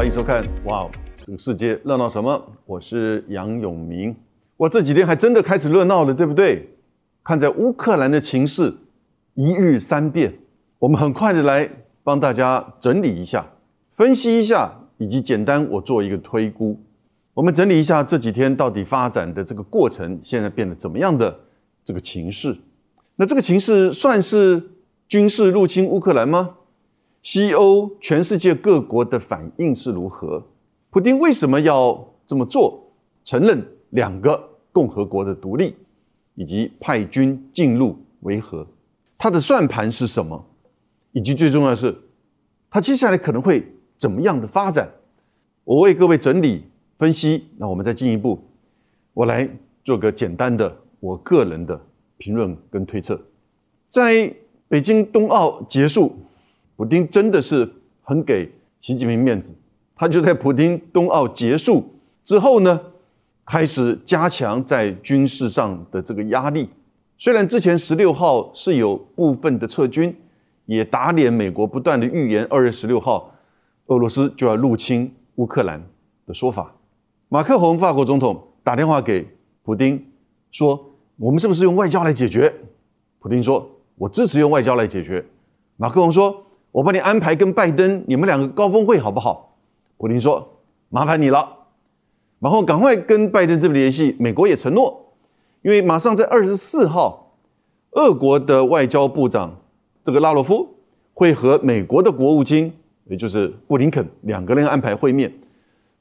欢迎收看。哇，这个世界热闹什么？我是杨永明。哇，这几天还真的开始热闹了，对不对？看在乌克兰的情势一日三变，我们很快的来帮大家整理一下、分析一下，以及简单我做一个推估。我们整理一下这几天到底发展的这个过程，现在变得怎么样的这个情势？那这个情势算是军事入侵乌克兰吗？西欧全世界各国的反应是如何？普京为什么要这么做？承认两个共和国的独立，以及派军进入维和，他的算盘是什么？以及最重要的是，他接下来可能会怎么样的发展？我为各位整理分析，那我们再进一步，我来做个简单的我个人的评论跟推测。在北京冬奥结束。普京真的是很给习近平面子，他就在普京冬奥结束之后呢，开始加强在军事上的这个压力。虽然之前十六号是有部分的撤军，也打脸美国不断的预言二月十六号俄罗斯就要入侵乌克兰的说法。马克宏法国总统打电话给普京说：“我们是不是用外交来解决？”普京说：“我支持用外交来解决。”马克宏说。我帮你安排跟拜登你们两个高峰会好不好？普京说：“麻烦你了。”然后赶快跟拜登这边联系。美国也承诺，因为马上在二十四号，俄国的外交部长这个拉罗夫会和美国的国务卿，也就是布林肯两个人安排会面。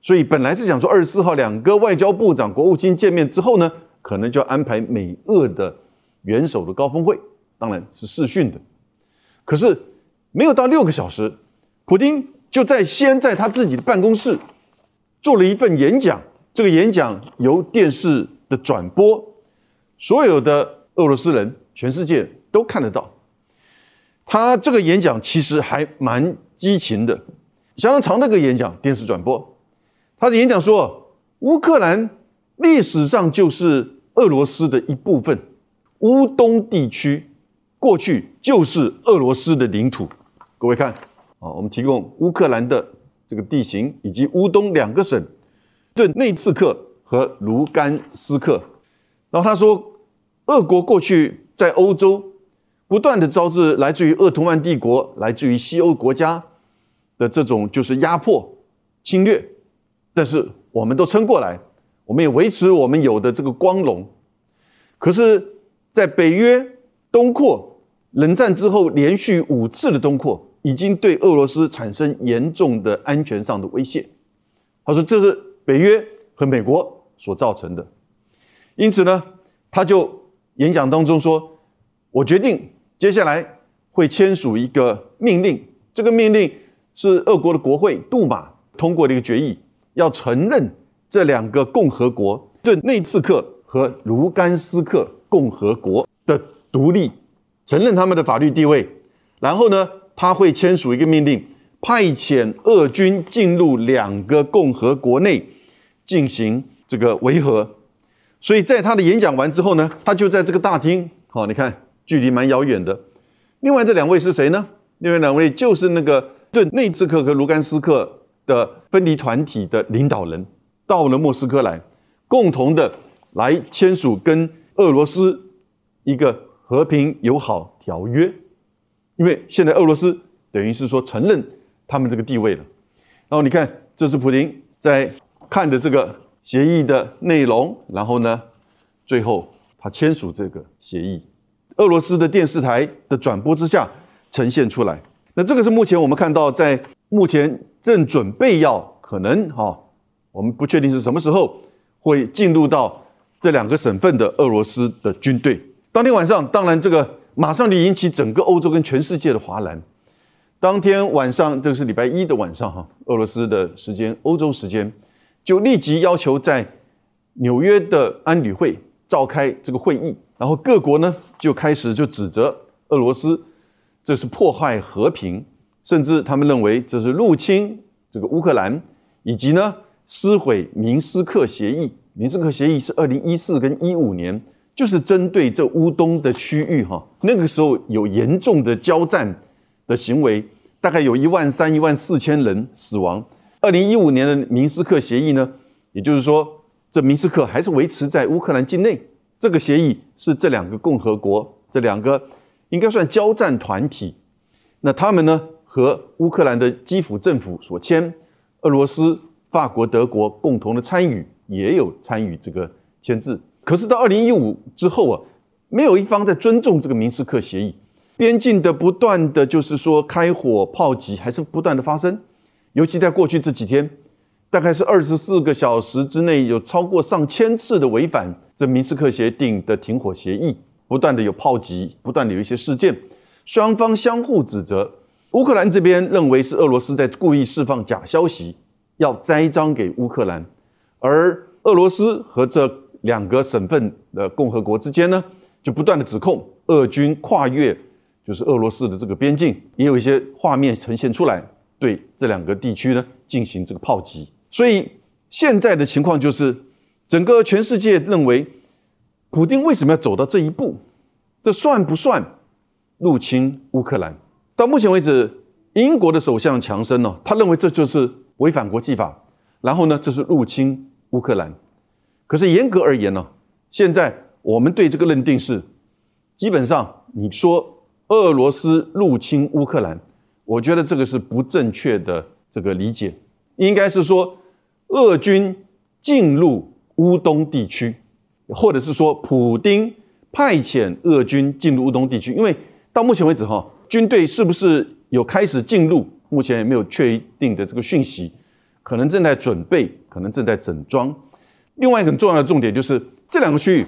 所以本来是想说二十四号两个外交部长、国务卿见面之后呢，可能就要安排美俄的元首的高峰会，当然是视讯的。可是。没有到六个小时，普京就在先在他自己的办公室做了一份演讲。这个演讲由电视的转播，所有的俄罗斯人，全世界都看得到。他这个演讲其实还蛮激情的，相当长的一个演讲，电视转播。他的演讲说，乌克兰历史上就是俄罗斯的一部分，乌东地区过去就是俄罗斯的领土。各位看，啊，我们提供乌克兰的这个地形，以及乌东两个省，顿内茨克和卢甘斯克。然后他说，俄国过去在欧洲不断的招致来自于鄂图曼帝国、来自于西欧国家的这种就是压迫、侵略，但是我们都撑过来，我们也维持我们有的这个光荣。可是，在北约东扩，冷战之后连续五次的东扩。已经对俄罗斯产生严重的安全上的威胁。他说：“这是北约和美国所造成的。”因此呢，他就演讲当中说：“我决定接下来会签署一个命令，这个命令是俄国的国会杜马通过的一个决议，要承认这两个共和国——顿内茨克和卢甘斯克共和国的独立，承认他们的法律地位。然后呢？”他会签署一个命令，派遣俄军进入两个共和国内进行这个维和。所以在他的演讲完之后呢，他就在这个大厅，好，你看距离蛮遥远的。另外这两位是谁呢？另外两位就是那个顿内茨克和卢甘斯克的分离团体的领导人，到了莫斯科来，共同的来签署跟俄罗斯一个和平友好条约。因为现在俄罗斯等于是说承认他们这个地位了，然后你看，这是普京在看的这个协议的内容，然后呢，最后他签署这个协议，俄罗斯的电视台的转播之下呈现出来。那这个是目前我们看到，在目前正准备要可能哈，我们不确定是什么时候会进入到这两个省份的俄罗斯的军队。当天晚上，当然这个。马上就引起整个欧洲跟全世界的哗然。当天晚上，这个是礼拜一的晚上哈，俄罗斯的时间，欧洲时间，就立即要求在纽约的安理会召开这个会议，然后各国呢就开始就指责俄罗斯这是破坏和平，甚至他们认为这是入侵这个乌克兰，以及呢撕毁明斯克协议。明斯克协议是二零一四跟一五年。就是针对这乌东的区域哈，那个时候有严重的交战的行为，大概有一万三、一万四千人死亡，二零一五年的明斯克协议呢，也就是说，这明斯克还是维持在乌克兰境内。这个协议是这两个共和国，这两个应该算交战团体。那他们呢，和乌克兰的基辅政府所签，俄罗斯、法国、德国共同的参与，也有参与这个签字。可是到二零一五之后啊，没有一方在尊重这个明斯克协议，边境的不断的就是说开火炮击，还是不断的发生。尤其在过去这几天，大概是二十四个小时之内，有超过上千次的违反。这明斯克协定的停火协议不断的有炮击，不断的有一些事件，双方相互指责。乌克兰这边认为是俄罗斯在故意释放假消息，要栽赃给乌克兰，而俄罗斯和这两个省份的共和国之间呢，就不断的指控俄军跨越就是俄罗斯的这个边境，也有一些画面呈现出来，对这两个地区呢进行这个炮击。所以现在的情况就是。整个全世界认为，普京为什么要走到这一步？这算不算入侵乌克兰？到目前为止，英国的首相强生呢，他认为这就是违反国际法，然后呢，这是入侵乌克兰。可是严格而言呢，现在我们对这个认定是，基本上你说俄罗斯入侵乌克兰，我觉得这个是不正确的这个理解，应该是说俄军进入。乌东地区，或者是说，普丁派遣俄军进入乌东地区，因为到目前为止，哈，军队是不是有开始进入？目前也没有确定的这个讯息，可能正在准备，可能正在整装。另外一个很重要的重点就是，这两个区域，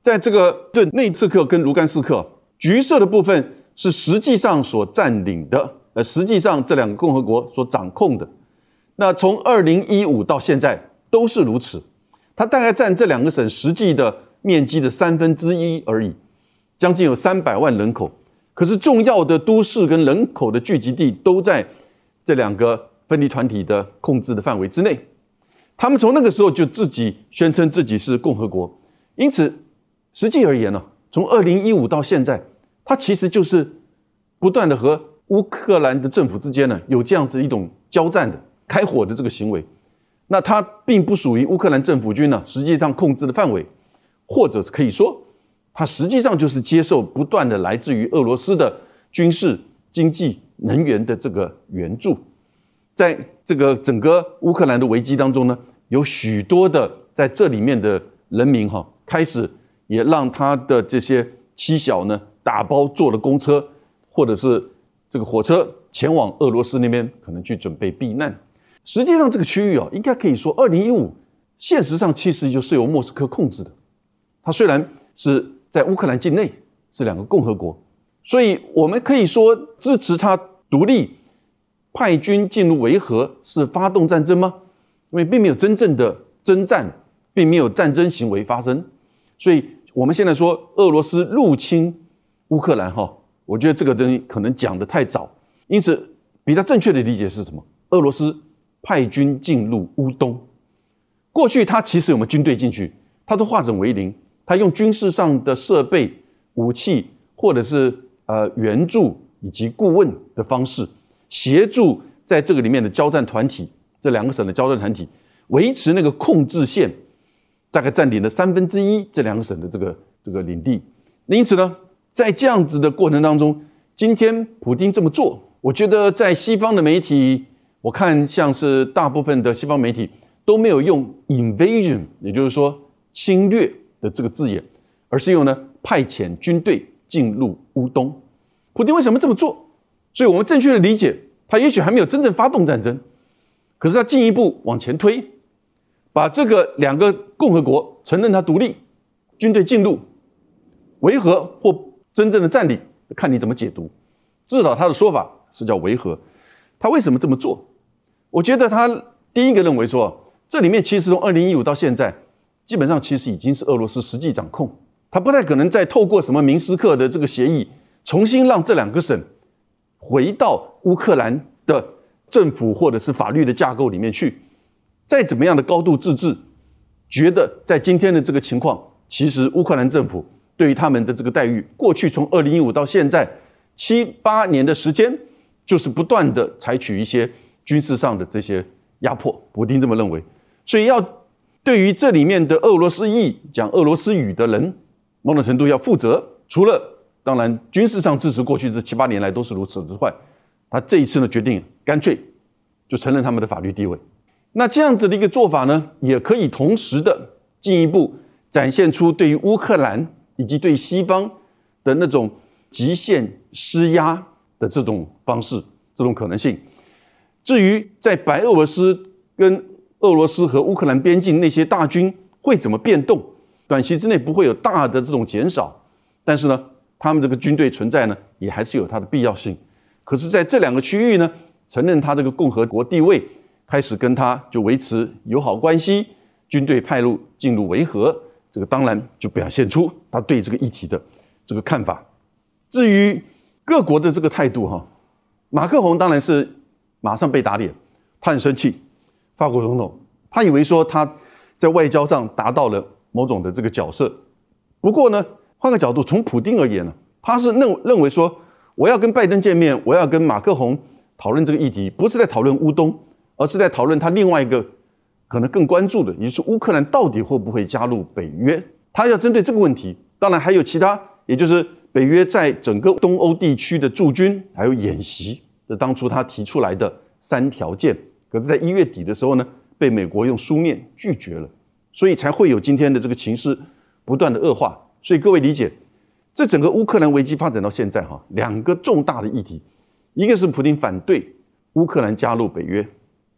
在这个顿内次克跟卢甘斯克，橘色的部分是实际上所占领的，呃，实际上这两个共和国所掌控的。那从二零一五到现在都是如此。它大概占这两个省实际的面积的三分之一而已，将近有三百万人口。可是重要的都市跟人口的聚集地都在这两个分离团体的控制的范围之内。他们从那个时候就自己宣称自己是共和国，因此实际而言呢，从二零一五到现在，它其实就是不断的和乌克兰的政府之间呢有这样子一种交战的开火的这个行为。那它并不属于乌克兰政府军呢，实际上控制的范围，或者是可以说，它实际上就是接受不断的来自于俄罗斯的军事、经济、能源的这个援助。在这个整个乌克兰的危机当中呢，有许多的在这里面的人民哈，开始也让他的这些妻小呢打包坐了公车或者是这个火车前往俄罗斯那边，可能去准备避难。实际上，这个区域啊，应该可以说，二零一五，现实上其实就是由莫斯科控制的。它虽然是在乌克兰境内，是两个共和国，所以我们可以说支持它独立，派军进入维和是发动战争吗？因为并没有真正的征战，并没有战争行为发生。所以我们现在说俄罗斯入侵乌克兰，哈，我觉得这个东西可能讲的太早。因此，比较正确的理解是什么？俄罗斯。派军进入乌东，过去他其实有没有军队进去，他都化整为零，他用军事上的设备、武器，或者是呃援助以及顾问的方式，协助在这个里面的交战团体，这两个省的交战团体维持那个控制线，大概占领了三分之一这两个省的这个这个领地。因此呢，在这样子的过程当中，今天普京这么做，我觉得在西方的媒体。我看像是大部分的西方媒体都没有用 invasion，也就是说侵略的这个字眼，而是用呢派遣军队进入乌东。普京为什么这么做？所以我们正确的理解，他也许还没有真正发动战争，可是他进一步往前推，把这个两个共和国承认他独立，军队进入维和或真正的占领，看你怎么解读。至少他的说法是叫维和，他为什么这么做？我觉得他第一个认为说，这里面其实从二零一五到现在，基本上其实已经是俄罗斯实际掌控，他不太可能再透过什么明斯克的这个协议，重新让这两个省回到乌克兰的政府或者是法律的架构里面去。再怎么样的高度自治，觉得在今天的这个情况，其实乌克兰政府对于他们的这个待遇，过去从二零一五到现在七八年的时间，就是不断的采取一些。军事上的这些压迫。普丁这么认为，所以要对于这里面的俄罗斯裔讲俄罗斯语的人，某种程度要负责。除了当然军事上支持过去这七八年来都是如此之坏，他这一次呢决定干脆就承认他们的法律地位。那这样子的一个做法呢，也可以同时的进一步展现出对于乌克兰以及对西方的那种极限施压的这种方式、这种可能性。至于在白俄罗斯跟俄罗斯和乌克兰边境那些大军会怎么变动，短期之内不会有大的这种减少，但是呢，他们这个军队存在呢，也还是有它的必要性。可是，在这两个区域呢，承认他这个共和国地位。开始跟他就维持友好关系，军队派入进入维和，这个当然就表现出他对这个议题的这个看法。至于各国的这个态度哈，马克宏当然是马上被打脸，他很生气。法国总统他以为说他在外交上达到了某种的这个角色，不过呢，换个角度，从普丁而言呢，他是认认为说我要跟拜登见面，我要跟马克宏讨论这个议题，不是在讨论乌东。而是在讨论他另外一个可能更关注的，也就是乌克兰到底会不会加入北约？他要针对这个问题，当然还有其他，也就是北约在整个东欧地区的驻军还有演习，这当初他提出来的三条件，可是在一月底的时候呢，被美国用书面拒绝了，所以才会有今天的这个情势不断的恶化。所以各位理解，这整个乌克兰危机发展到现在哈，两个重大的议题，一个是普京反对乌克兰加入北约。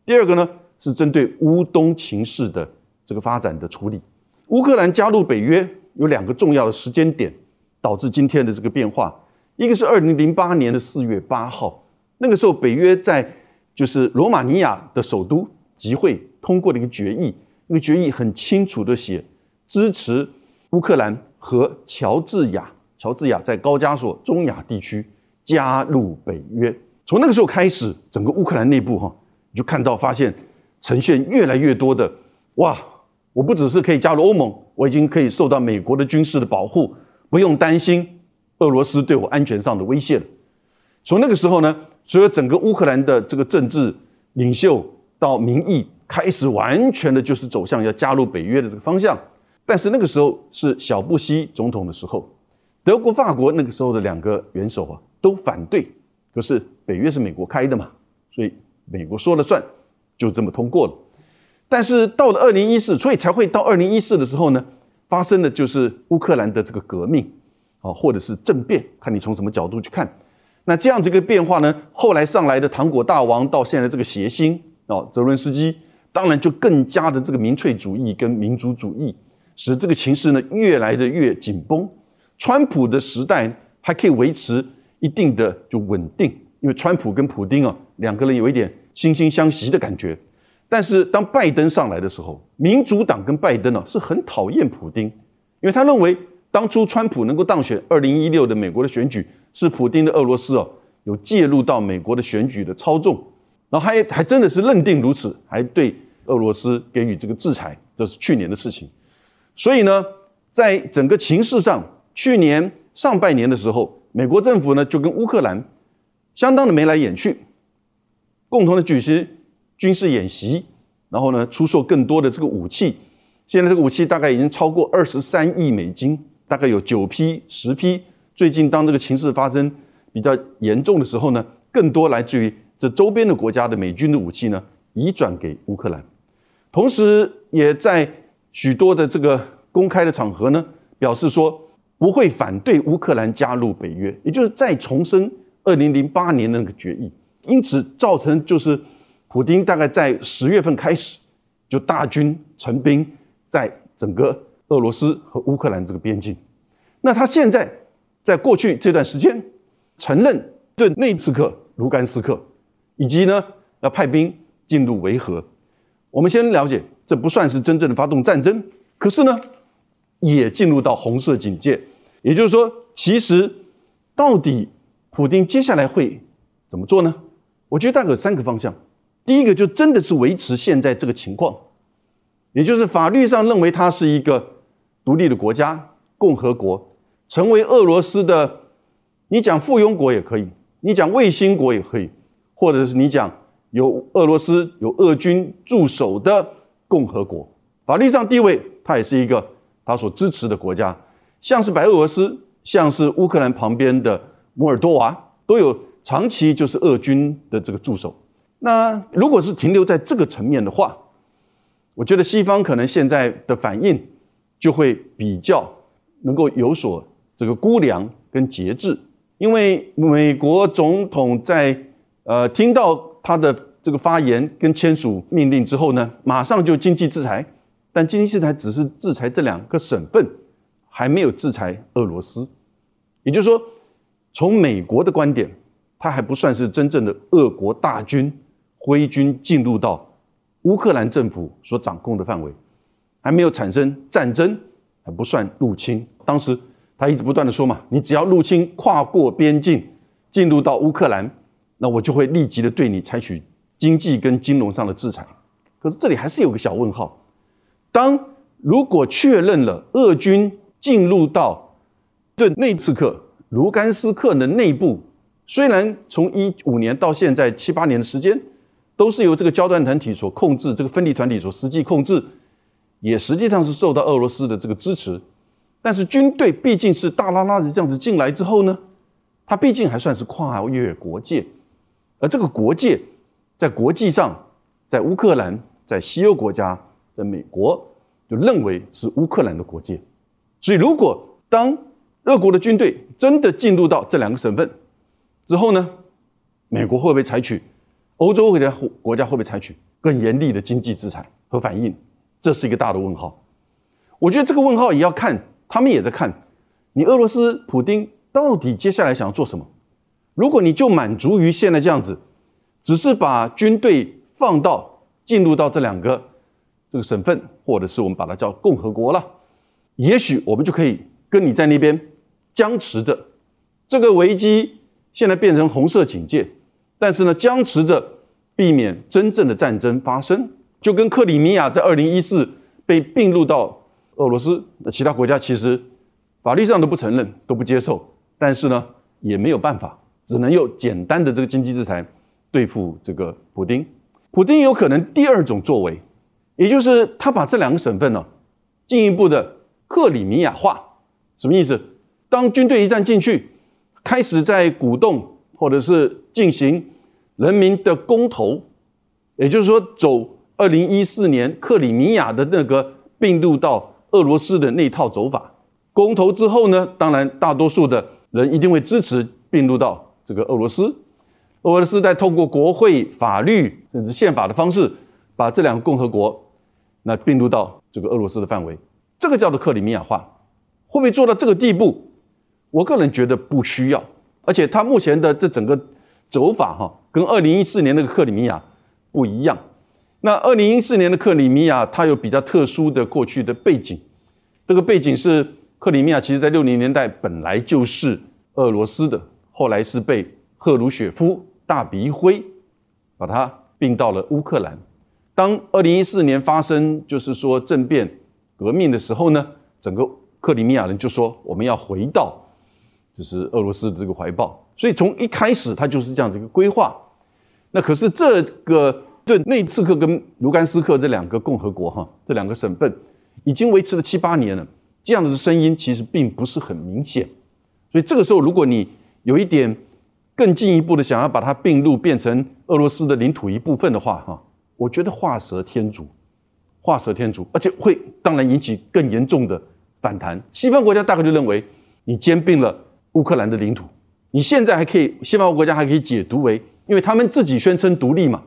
第二个呢，是针对乌东情势的这个发展的处理。乌克兰加入北约有两个重要的时间点，导致今天的这个变化。一个是二零零八年的四月八号，那个时候北约在就是罗马尼亚的首都集会通过了一个决议，那个决议很清楚的写支持乌克兰和乔治亚，乔治亚在高加索中亚地区加入北约。从那个时候开始，整个乌克兰内部哈。你就看到发现呈现越来越多的哇！我不只是可以加入欧盟，我已经可以受到美国的军事的保护，不用担心俄罗斯对我安全上的威胁了。从那个时候呢，所有整个乌克兰的这个政治领袖到民意开始完全的就是走向要加入北约的这个方向。但是那个时候是小布希总统的时候，德国、法国那个时候的两个元首啊都反对，可是北约是美国开的嘛，所以。美国说了算，就这么通过了。但是到了二零一四，所以才会到二零一四的时候呢，发生的就是乌克兰的这个革命，啊，或者是政变，看你从什么角度去看。那这样子一个变化呢，后来上来的糖果大王到现在这个谐星啊，泽伦斯基，当然就更加的这个民粹主义跟民族主义，使这个情势呢越来的越紧绷。川普的时代还可以维持一定的就稳定。因为川普跟普京啊两个人有一点惺惺相惜的感觉，但是当拜登上来的时候，民主党跟拜登呢是很讨厌普京，因为他认为当初川普能够当选二零一六的美国的选举是普京的俄罗斯哦有介入到美国的选举的操纵，然后还还真的是认定如此，还对俄罗斯给予这个制裁，这是去年的事情。所以呢，在整个情势上，去年上半年的时候，美国政府呢就跟乌克兰。相当的眉来眼去，共同的举行军事演习，然后呢，出售更多的这个武器。现在这个武器大概已经超过二十三亿美金，大概有九批、十批。最近当这个情势发生比较严重的时候呢，更多来自于这周边的国家的美军的武器呢，移转给乌克兰。同时，也在许多的这个公开的场合呢，表示说不会反对乌克兰加入北约，也就是再重申。二零零八年的那个决议，因此造成就是普京大概在十月份开始就大军成兵在整个俄罗斯和乌克兰这个边境。那他现在在过去这段时间承认对内次克、卢甘斯克，以及呢要派兵进入维和。我们先了解，这不算是真正的发动战争，可是呢也进入到红色警戒。也就是说，其实到底。普京接下来会怎么做呢？我觉得大概有三个方向。第一个就真的是维持现在这个情况，也就是法律上认为它是一个独立的国家共和国，成为俄罗斯的，你讲附庸国也可以，你讲卫星国也可以，或者是你讲有俄罗斯有俄军驻守的共和国，法律上地位它也是一个他所支持的国家，像是白俄罗斯，像是乌克兰旁边的摩尔多瓦，都有长期就是俄军的这个驻守。那如果是停留在这个层面的话，我觉得西方可能现在的反应就会比较能够有所这个估量跟节制，因为美国总统在呃听到他的这个发言跟签署命令之后呢，马上就经济制裁，但经济制裁只是制裁这两个省份，还没有制裁俄罗斯，也就是说，从美国的观点，他还不算是真正的俄国大军。挥军进入到乌克兰政府所掌控的范围，还没有产生战争，还不算入侵。当时他一直不断的说嘛，你只要入侵跨过边境进入到乌克兰，那我就会立即的对你采取经济跟金融上的制裁。可是这里还是有个小问号：当如果确认了俄军进入到顿内茨克、卢甘斯克的内部，虽然从一五年到现在七八年的时间。都是由这个焦端团体所控制，这个分离团体所实际控制，也实际上是受到俄罗斯的这个支持。但是军队毕竟是大拉拉的这样子进来之后呢，它毕竟还算是跨越国界，而这个国界在国际上，在乌克兰，在西欧国家，在美国就认为是乌克兰的国界。所以，如果当俄国的军队真的进入到这两个省份之后呢，美国会不会采取？欧洲国家国家会不会采取更严厉的经济制裁和反应？这是一个大的问号。我觉得这个问号也要看，他们也在看你俄罗斯普京到底接下来想要做什么。如果你就满足于现在这样子，只是把军队放到进入到这两个这个省份，或者是我们把它叫共和国了，也许我们就可以跟你在那边僵持着。这个危机现在变成红色警戒。但是呢，僵持着，避免真正的战争发生，就跟克里米亚在二零一四被并入到俄罗斯，那其他国家其实法律上都不承认，都不接受，但是呢，也没有办法，只能用简单的这个经济制裁对付这个普丁。普丁有可能第二种作为，也就是他把这两个省份呢进一步的克里米亚化，什么意思？当军队一旦进去，开始在鼓动。或者是进行人民的公投，也就是说，走二零一四年克里米亚的那个并入到俄罗斯的那套走法。公投之后呢，当然大多数的人一定会支持并入到这个俄罗斯。俄罗斯在透过国会、法律甚至宪法的方式，把这两个共和国那并入到这个俄罗斯的范围。这个叫做克里米亚化，会不会做到这个地步？我个人觉得不需要。而且他目前的这整个走法哈，跟二零一四年那个克里米亚不一样。那二零一四年的克里米亚，它有比较特殊的过去的背景。这个背景是克里米亚，其实在六零年代本来就是俄罗斯的，后来是被赫鲁雪夫大笔一挥，把它并到了乌克兰。当二零一四年发生就是说政变革命的时候呢，整个克里米亚人就说我们要回到。就是俄罗斯的这个怀抱，所以从一开始它就是这样子一个规划。那可是这个顿内茨克跟卢甘斯克这两个共和国哈，这两个省份已经维持了七八年了，这样子的声音其实并不是很明显。所以这个时候，如果你有一点更进一步的想要把它并入变成俄罗斯的领土一部分的话哈，我觉得画蛇添足，画蛇添足，而且会当然引起更严重的反弹。西方国家大概就认为你兼并了。乌克兰的领土，你现在还可以，西方国家还可以解读为，因为他们自己宣称独立嘛，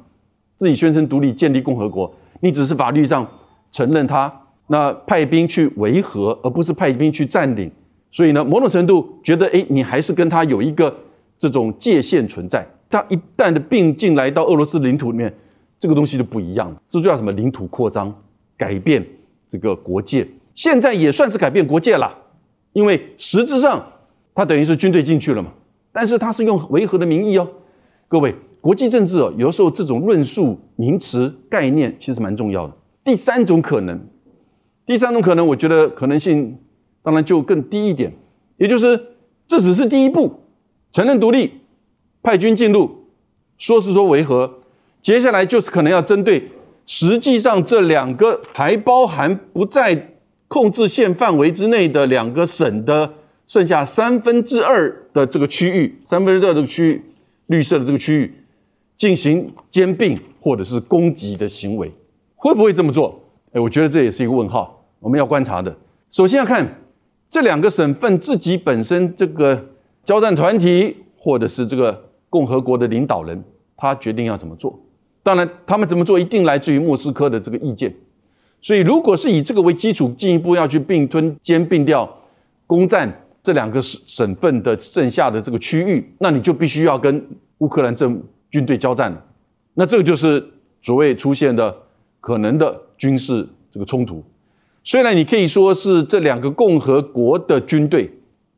自己宣称独立，建立共和国，你只是法律上承认他，那派兵去维和，而不是派兵去占领，所以呢，某种程度觉得，哎，你还是跟他有一个这种界限存在。它一旦的并进来到俄罗斯领土里面，这个东西就不一样了，这就叫什么领土扩张，改变这个国界。现在也算是改变国界了，因为实质上。它等于是军队进去了嘛？但是它是用维和的名义哦。各位，国际政治哦，有时候这种论述名词概念其实蛮重要的。第三种可能，第三种可能，我觉得可能性当然就更低一点，也就是这只是第一步，承认独立，派军进入，说是说维和，接下来就是可能要针对实际上这两个还包含不在控制线范围之内的两个省的剩下三分之二的这个区域，三分之二这个区域绿色的这个区域进行兼并或者是攻击的行为，会不会这么做？哎，我觉得这也是一个问号，我们要观察的。首先要看这两个省份自己本身这个交战团体或者是这个共和国的领导人，他决定要怎么做。当然，他们怎么做一定来自于莫斯科的这个意见。所以，如果是以这个为基础，进一步要去并吞、兼并掉、攻占这两个省省份的剩下的这个区域，那你就必须要跟乌克兰政军队交战了。那这个就是所谓出现的可能的军事这个冲突。虽然你可以说是这两个共和国的军队，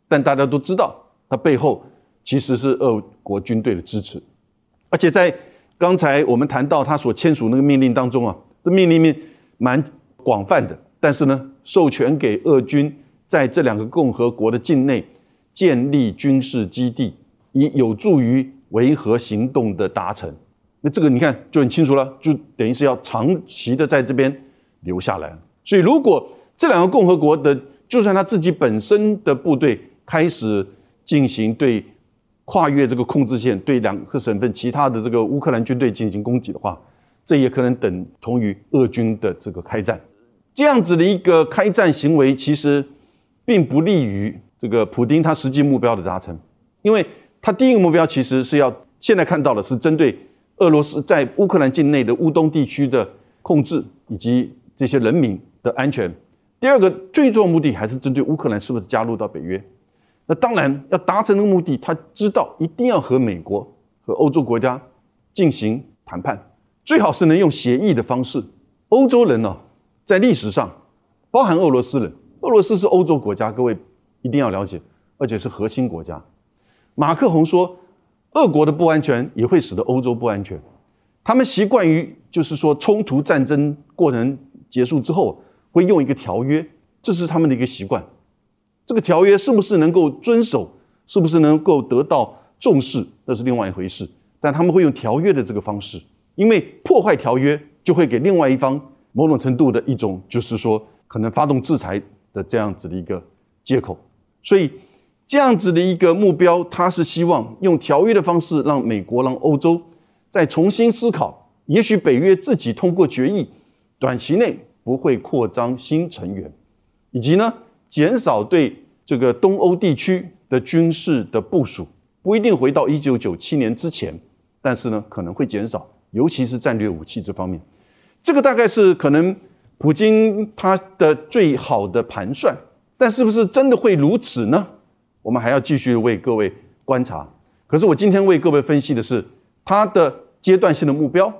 但大家都知道，它背后其实是俄国军队的支持。而且在刚才我们谈到他所签署那个命令当中啊，这命令面蛮广泛的，但是呢，授权给俄军在这两个共和国的境内建立军事基地，以有助于维和行动的达成。那这个你看就很清楚了，就等于是要长期的在这边留下来。所以，如果这两个共和国的，就算他自己本身的部队开始进行对跨越这个控制线，对两个省份其他的这个乌克兰军队进行攻击的话，这也可能等同于俄军的这个开战。这样子的一个开战行为，其实并不利于这个普京他实际目标的达成，因为他第一个目标其实是要现在看到的是针对俄罗斯在乌克兰境内的乌东地区的控制以及这些人民。的安全。第二个最重要目的还是针对乌克兰是不是加入到北约。那当然要达成的目的，他知道一定要和美国和欧洲国家进行谈判，最好是能用协议的方式。欧洲人呢，在历史上，包含俄罗斯人，俄罗斯是欧洲国家，各位一定要了解，而且是核心国家。马克宏说，俄国的不安全也会使得欧洲不安全。他们习惯于就是说冲突战争过程结束之后。会用一个条约，这是他们的一个习惯。这个条约是不是能够遵守，是不是能够得到重视，那是另外一回事。但他们会用条约的这个方式，因为破坏条约就会给另外一方某种程度的一种，就是说可能发动制裁的这样子的一个借口。所以这样子的一个目标，他是希望用条约的方式让美国、让欧洲再重新思考，也许北约自己通过决议，短期内。不会扩张新成员，以及呢减少对这个东欧地区的军事的部署，不一定回到一九九七年之前，但是呢可能会减少，尤其是战略武器这方面，这个大概是可能普京他的最好的盘算，但是不是真的会如此呢？我们还要继续为各位观察。可是我今天为各位分析的是他的阶段性的目标，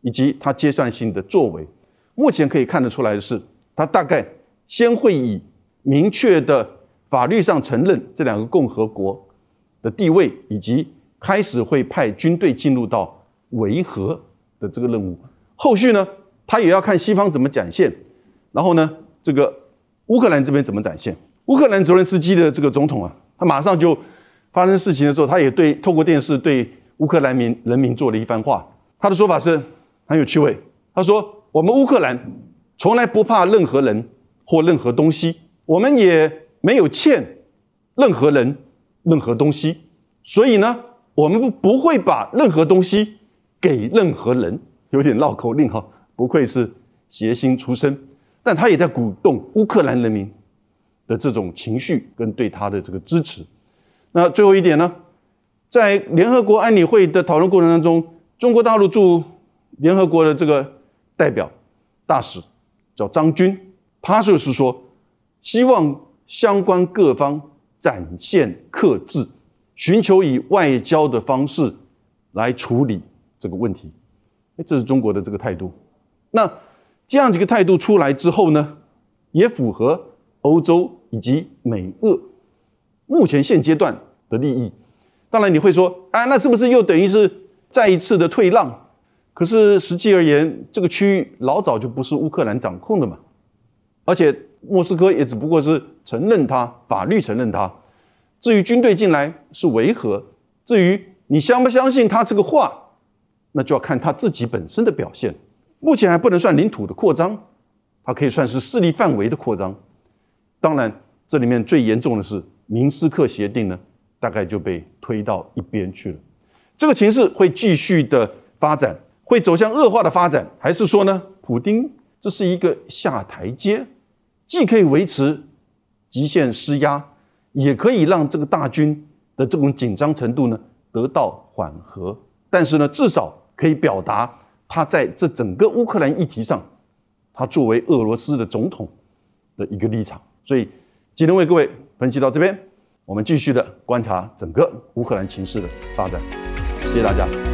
以及他阶段性的作为。目前可以看得出来的是，他大概先会以明确的法律上承认这两个共和国的地位，以及开始会派军队进入到维和的这个任务。后续呢，他也要看西方怎么展现，然后呢，这个乌克兰这边怎么展现。乌克兰泽连斯基的这个总统啊，他马上就发生事情的时候，他也对透过电视对乌克兰民人民做了一番话。他的说法是很有趣味，他说。我们乌克兰从来不怕任何人或任何东西，我们也没有欠任何人任何东西，所以呢，我们不不会把任何东西给任何人。有点绕口令哈，不愧是谐星出身，但他也在鼓动乌克兰人民的这种情绪跟对他的这个支持。那最后一点呢，在联合国安理会的讨论过程当中，中国大陆驻联合国的这个。代表大使叫张军，他就是说，希望相关各方展现克制，寻求以外交的方式来处理这个问题。哎，这是中国的这个态度。那这样几个态度出来之后呢，也符合欧洲以及美俄目前现阶段的利益。当然你会说，啊，那是不是又等于是再一次的退让？可是实际而言，这个区域老早就不是乌克兰掌控的嘛，而且莫斯科也只不过是承认它，法律承认它。至于军队进来是维和，至于你相不相信他这个话，那就要看他自己本身的表现。目前还不能算领土的扩张，它可以算是势力范围的扩张。当然，这里面最严重的是明斯克协定呢，大概就被推到一边去了。这个情势会继续的发展，会走向恶化的发展，还是说呢，普丁这是一个下台阶，既可以维持极限施压，也可以让这个大军的这种紧张程度呢得到缓和。但是呢，至少可以表达他在这整个乌克兰议题上，他作为俄罗斯的总统的一个立场。所以，今天为各位分析到这边，我们继续的观察整个乌克兰情势的发展。谢谢大家。